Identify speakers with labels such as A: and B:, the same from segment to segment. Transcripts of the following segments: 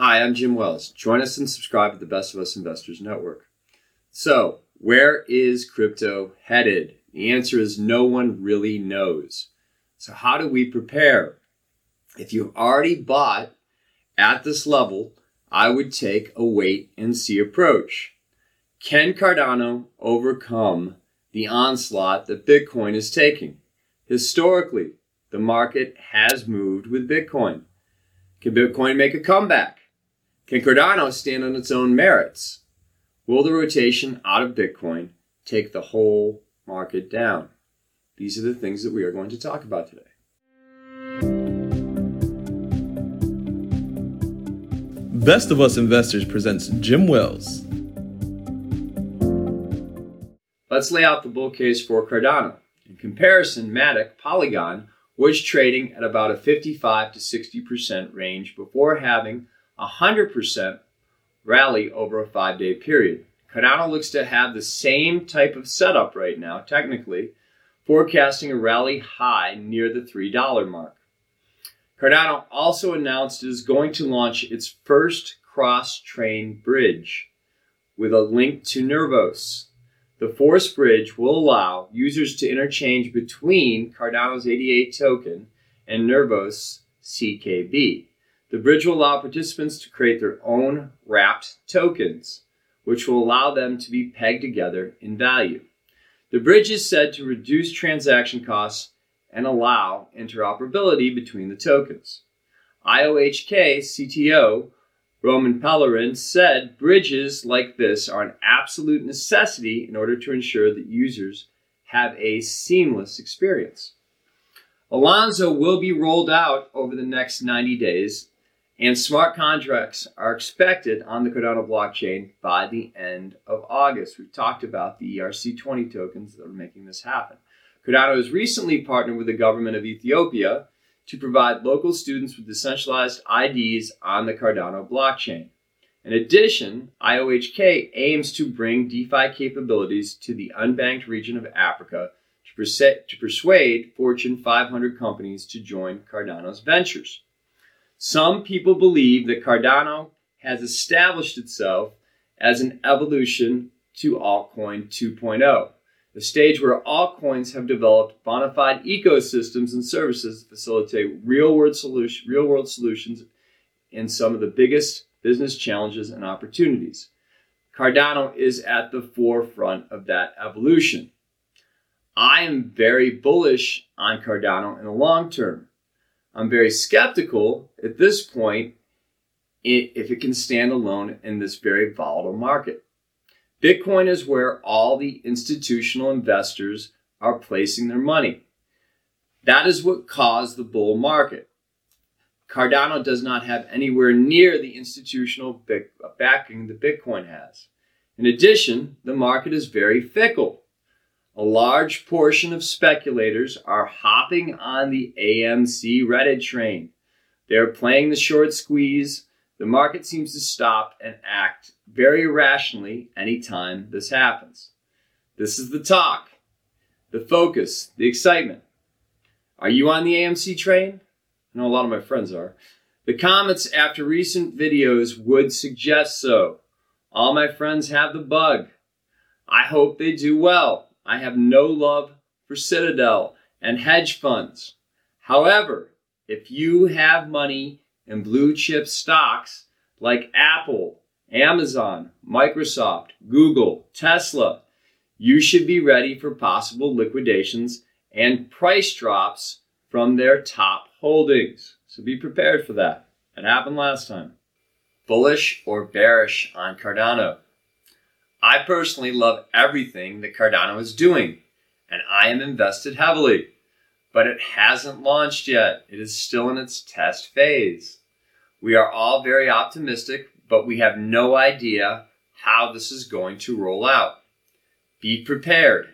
A: Hi, I'm Jim Wells. Join us and subscribe to the Best of Us Investors Network. So, where is crypto headed? The answer is no one really knows. So, how do we prepare? If you've already bought at this level, I would take a wait and see approach. Can Cardano overcome the onslaught that Bitcoin is taking? Historically, the market has moved with Bitcoin. Can Bitcoin make a comeback? Can Cardano stand on its own merits? Will the rotation out of Bitcoin take the whole market down? These are the things that we are going to talk about today.
B: Best of Us Investors presents Jim Wells.
A: Let's lay out the bull case for Cardano. In comparison, Matic Polygon was trading at about a 55 to 60% range before having 100% rally over a five day period. Cardano looks to have the same type of setup right now, technically, forecasting a rally high near the $3 mark. Cardano also announced it is going to launch its first cross chain bridge with a link to Nervos. The Force Bridge will allow users to interchange between Cardano's ADA token and Nervos CKB. The bridge will allow participants to create their own wrapped tokens, which will allow them to be pegged together in value. The bridge is said to reduce transaction costs and allow interoperability between the tokens. IOHK CTO Romain Pellerin said bridges like this are an absolute necessity in order to ensure that users have a seamless experience. Alonzo will be rolled out over the next 90 days and smart contracts are expected on the Cardano blockchain by the end of August. We've talked about the ERC20 tokens that are making this happen. Cardano has recently partnered with the government of Ethiopia to provide local students with decentralized IDs on the Cardano blockchain. In addition, IOHK aims to bring DeFi capabilities to the unbanked region of Africa to, persuade Fortune 500 companies to join Cardano's ventures. Some people believe that Cardano has established itself as an evolution to altcoin 2.0, the stage where altcoins have developed bona fide ecosystems and services to facilitate real world, solution, real world solutions in some of the biggest business challenges and opportunities. Cardano is at the forefront of that evolution. I am very bullish on Cardano in the long term. I'm very skeptical at this point if it can stand alone in this very volatile market. Bitcoin is where all the institutional investors are placing their money. That is what caused the bull market. Cardano does not have anywhere near the institutional backing that Bitcoin has. In addition, the market is very fickle. A large portion of speculators are hopping on the AMC Reddit train. They're playing the short squeeze. The market seems to stop and act very irrationally anytime this happens. This is the talk, the focus, the excitement. Are you on the AMC train? I know a lot of my friends are. The comments after recent videos would suggest so. All my friends have the bug. I hope they do well. I have no love for Citadel and hedge funds. However, if you have money in blue chip stocks like Apple, Amazon, Microsoft, Google, Tesla, you should be ready for possible liquidations and price drops from their top holdings. So be prepared for that. It happened last time. Bullish or bearish on Cardano? I personally love everything that Cardano is doing, and I am invested heavily. But it hasn't launched yet. It is still in its test phase. We are all very optimistic, but we have no idea how this is going to roll out. Be prepared.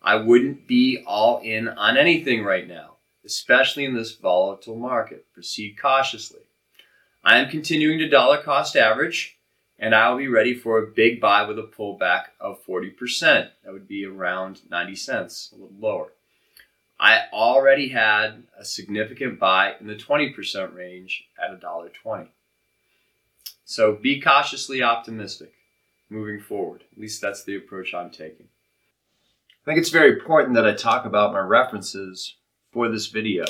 A: I wouldn't be all in on anything right now, especially in this volatile market. Proceed cautiously. I am continuing to dollar cost average and I'll be ready for a big buy with a pullback of 40%. That would be around 90 cents, a little lower. I already had a significant buy in the 20% range at $1.20. So be cautiously optimistic moving forward. At least that's the approach I'm taking. I think it's very important that I talk about my references for this video.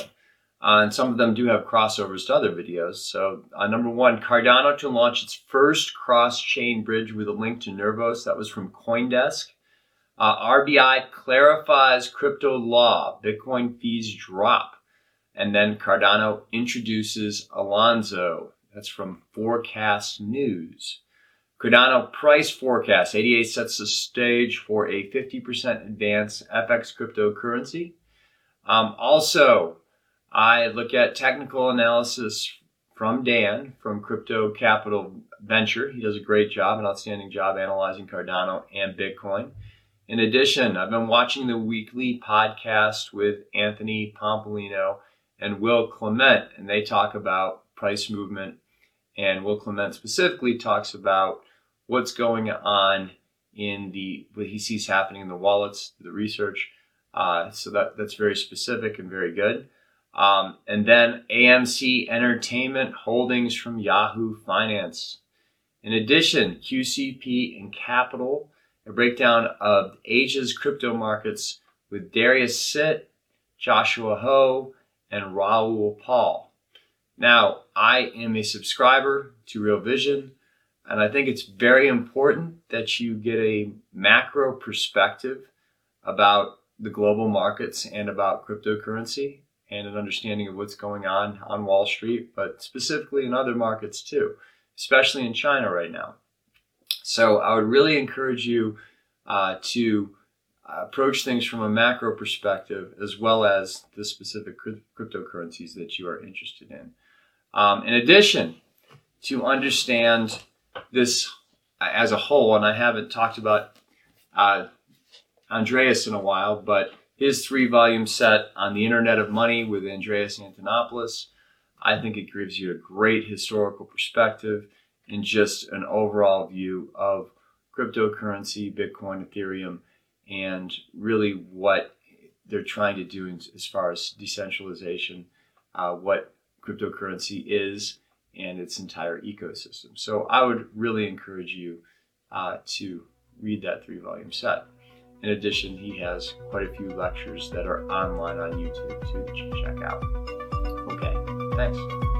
A: Uh, and some of them do have crossovers to other videos. So, uh, number one, Cardano to launch its first cross chain bridge with a link to Nervos. That was from Coindesk. Uh, RBI clarifies crypto law. Bitcoin fees drop. And then Cardano introduces Alonzo. That's from Forecast News. Cardano price forecast ADA sets the stage for a 50% advance FX cryptocurrency. Um, also, I look at technical analysis from Dan from Crypto Capital Venture. He does a great job, an outstanding job analyzing Cardano and Bitcoin. In addition, I've been watching the weekly podcast with Anthony Pompliano and Will Clemente, and they talk about price movement. And Will Clemente specifically talks about what's going on in the what he sees happening in the wallets, the research. Uh, so that that's very specific and very good. Um, and then AMC Entertainment Holdings from Yahoo Finance. In addition, QCP and Capital, a breakdown of Asia's crypto markets with Darius Sit, Joshua Ho, and Raoul Pal. Now, I am a subscriber to Real Vision, and I think it's very important that you get a macro perspective about the global markets and about cryptocurrency and an understanding of what's going on on Wall Street, but specifically in other markets too, especially in China right now. So I would really encourage you uh, to approach things from a macro perspective as well as the specific cryptocurrencies that you are interested in. Um, in addition, to understand this as a whole, and I haven't talked about uh, Andreas in a while, but his three volume set on the Internet of Money with Andreas Antonopoulos. I think it gives you a great historical perspective and just an overall view of cryptocurrency, Bitcoin, Ethereum, and really what they're trying to do as far as decentralization, uh, what cryptocurrency is, and its entire ecosystem. So I would really encourage you uh, to read that three volume set. In addition, he has quite a few lectures that are online on YouTube to check out. Okay, thanks.